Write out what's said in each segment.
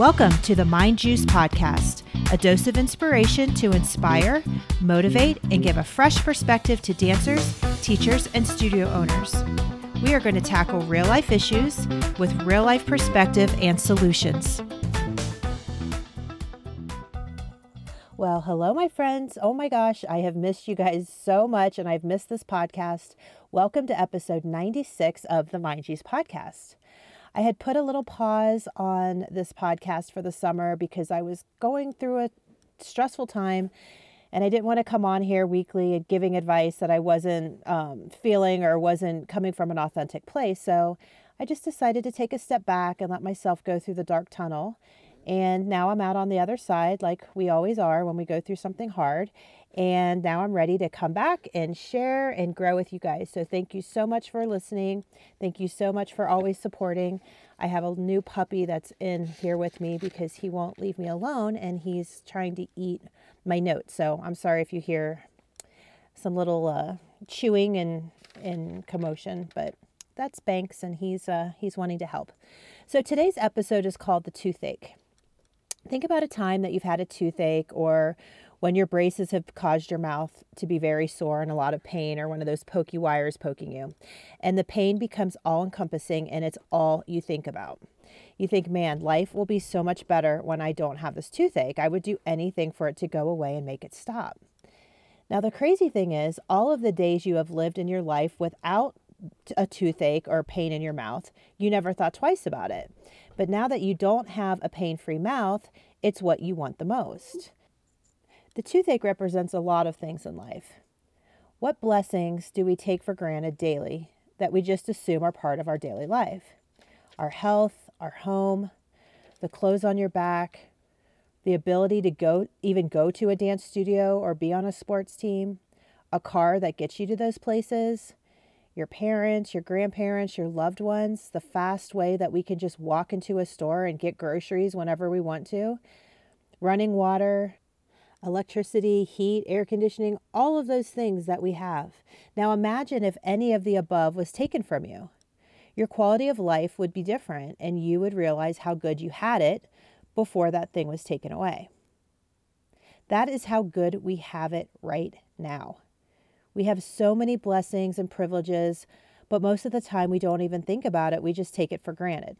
Welcome to the Mind Juice Podcast, a dose of inspiration to inspire, motivate, and give a fresh perspective to dancers, teachers, and studio owners. We are going to tackle real life issues with real life perspective and solutions. Well, hello, my friends. Oh my gosh, I have missed you guys so much, and I've missed this podcast. Welcome to episode 96 of the Mind Juice Podcast. I had put a little pause on this podcast for the summer because I was going through a stressful time and I didn't want to come on here weekly and giving advice that I wasn't um, feeling or wasn't coming from an authentic place. So I just decided to take a step back and let myself go through the dark tunnel. And now I'm out on the other side, like we always are when we go through something hard. And now I'm ready to come back and share and grow with you guys. So thank you so much for listening. Thank you so much for always supporting. I have a new puppy that's in here with me because he won't leave me alone and he's trying to eat my notes. So I'm sorry if you hear some little uh, chewing and, and commotion, but that's Banks and he's uh, he's wanting to help. So today's episode is called the toothache. Think about a time that you've had a toothache or when your braces have caused your mouth to be very sore and a lot of pain, or one of those pokey wires poking you. And the pain becomes all encompassing and it's all you think about. You think, man, life will be so much better when I don't have this toothache. I would do anything for it to go away and make it stop. Now, the crazy thing is, all of the days you have lived in your life without a toothache or pain in your mouth, you never thought twice about it. But now that you don't have a pain free mouth, it's what you want the most. The toothache represents a lot of things in life. What blessings do we take for granted daily that we just assume are part of our daily life? Our health, our home, the clothes on your back, the ability to go even go to a dance studio or be on a sports team, a car that gets you to those places, your parents, your grandparents, your loved ones, the fast way that we can just walk into a store and get groceries whenever we want to, running water, electricity, heat, air conditioning, all of those things that we have. Now imagine if any of the above was taken from you. Your quality of life would be different, and you would realize how good you had it before that thing was taken away. That is how good we have it right now. We have so many blessings and privileges, but most of the time we don't even think about it, we just take it for granted.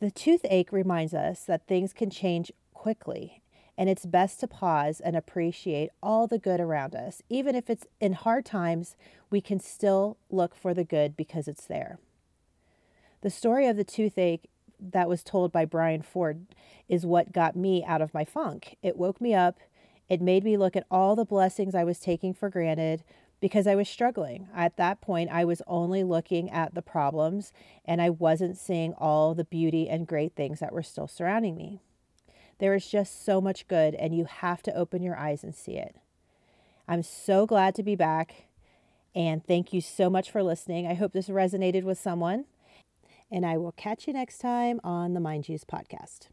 The toothache reminds us that things can change quickly and it's best to pause and appreciate all the good around us. Even if it's in hard times, we can still look for the good because it's there. The story of the toothache that was told by Brian Ford is what got me out of my funk. It woke me up. It made me look at all the blessings I was taking for granted because I was struggling. At that point, I was only looking at the problems and I wasn't seeing all the beauty and great things that were still surrounding me. There is just so much good, and you have to open your eyes and see it. I'm so glad to be back, and thank you so much for listening. I hope this resonated with someone, and I will catch you next time on the Mind Juice podcast.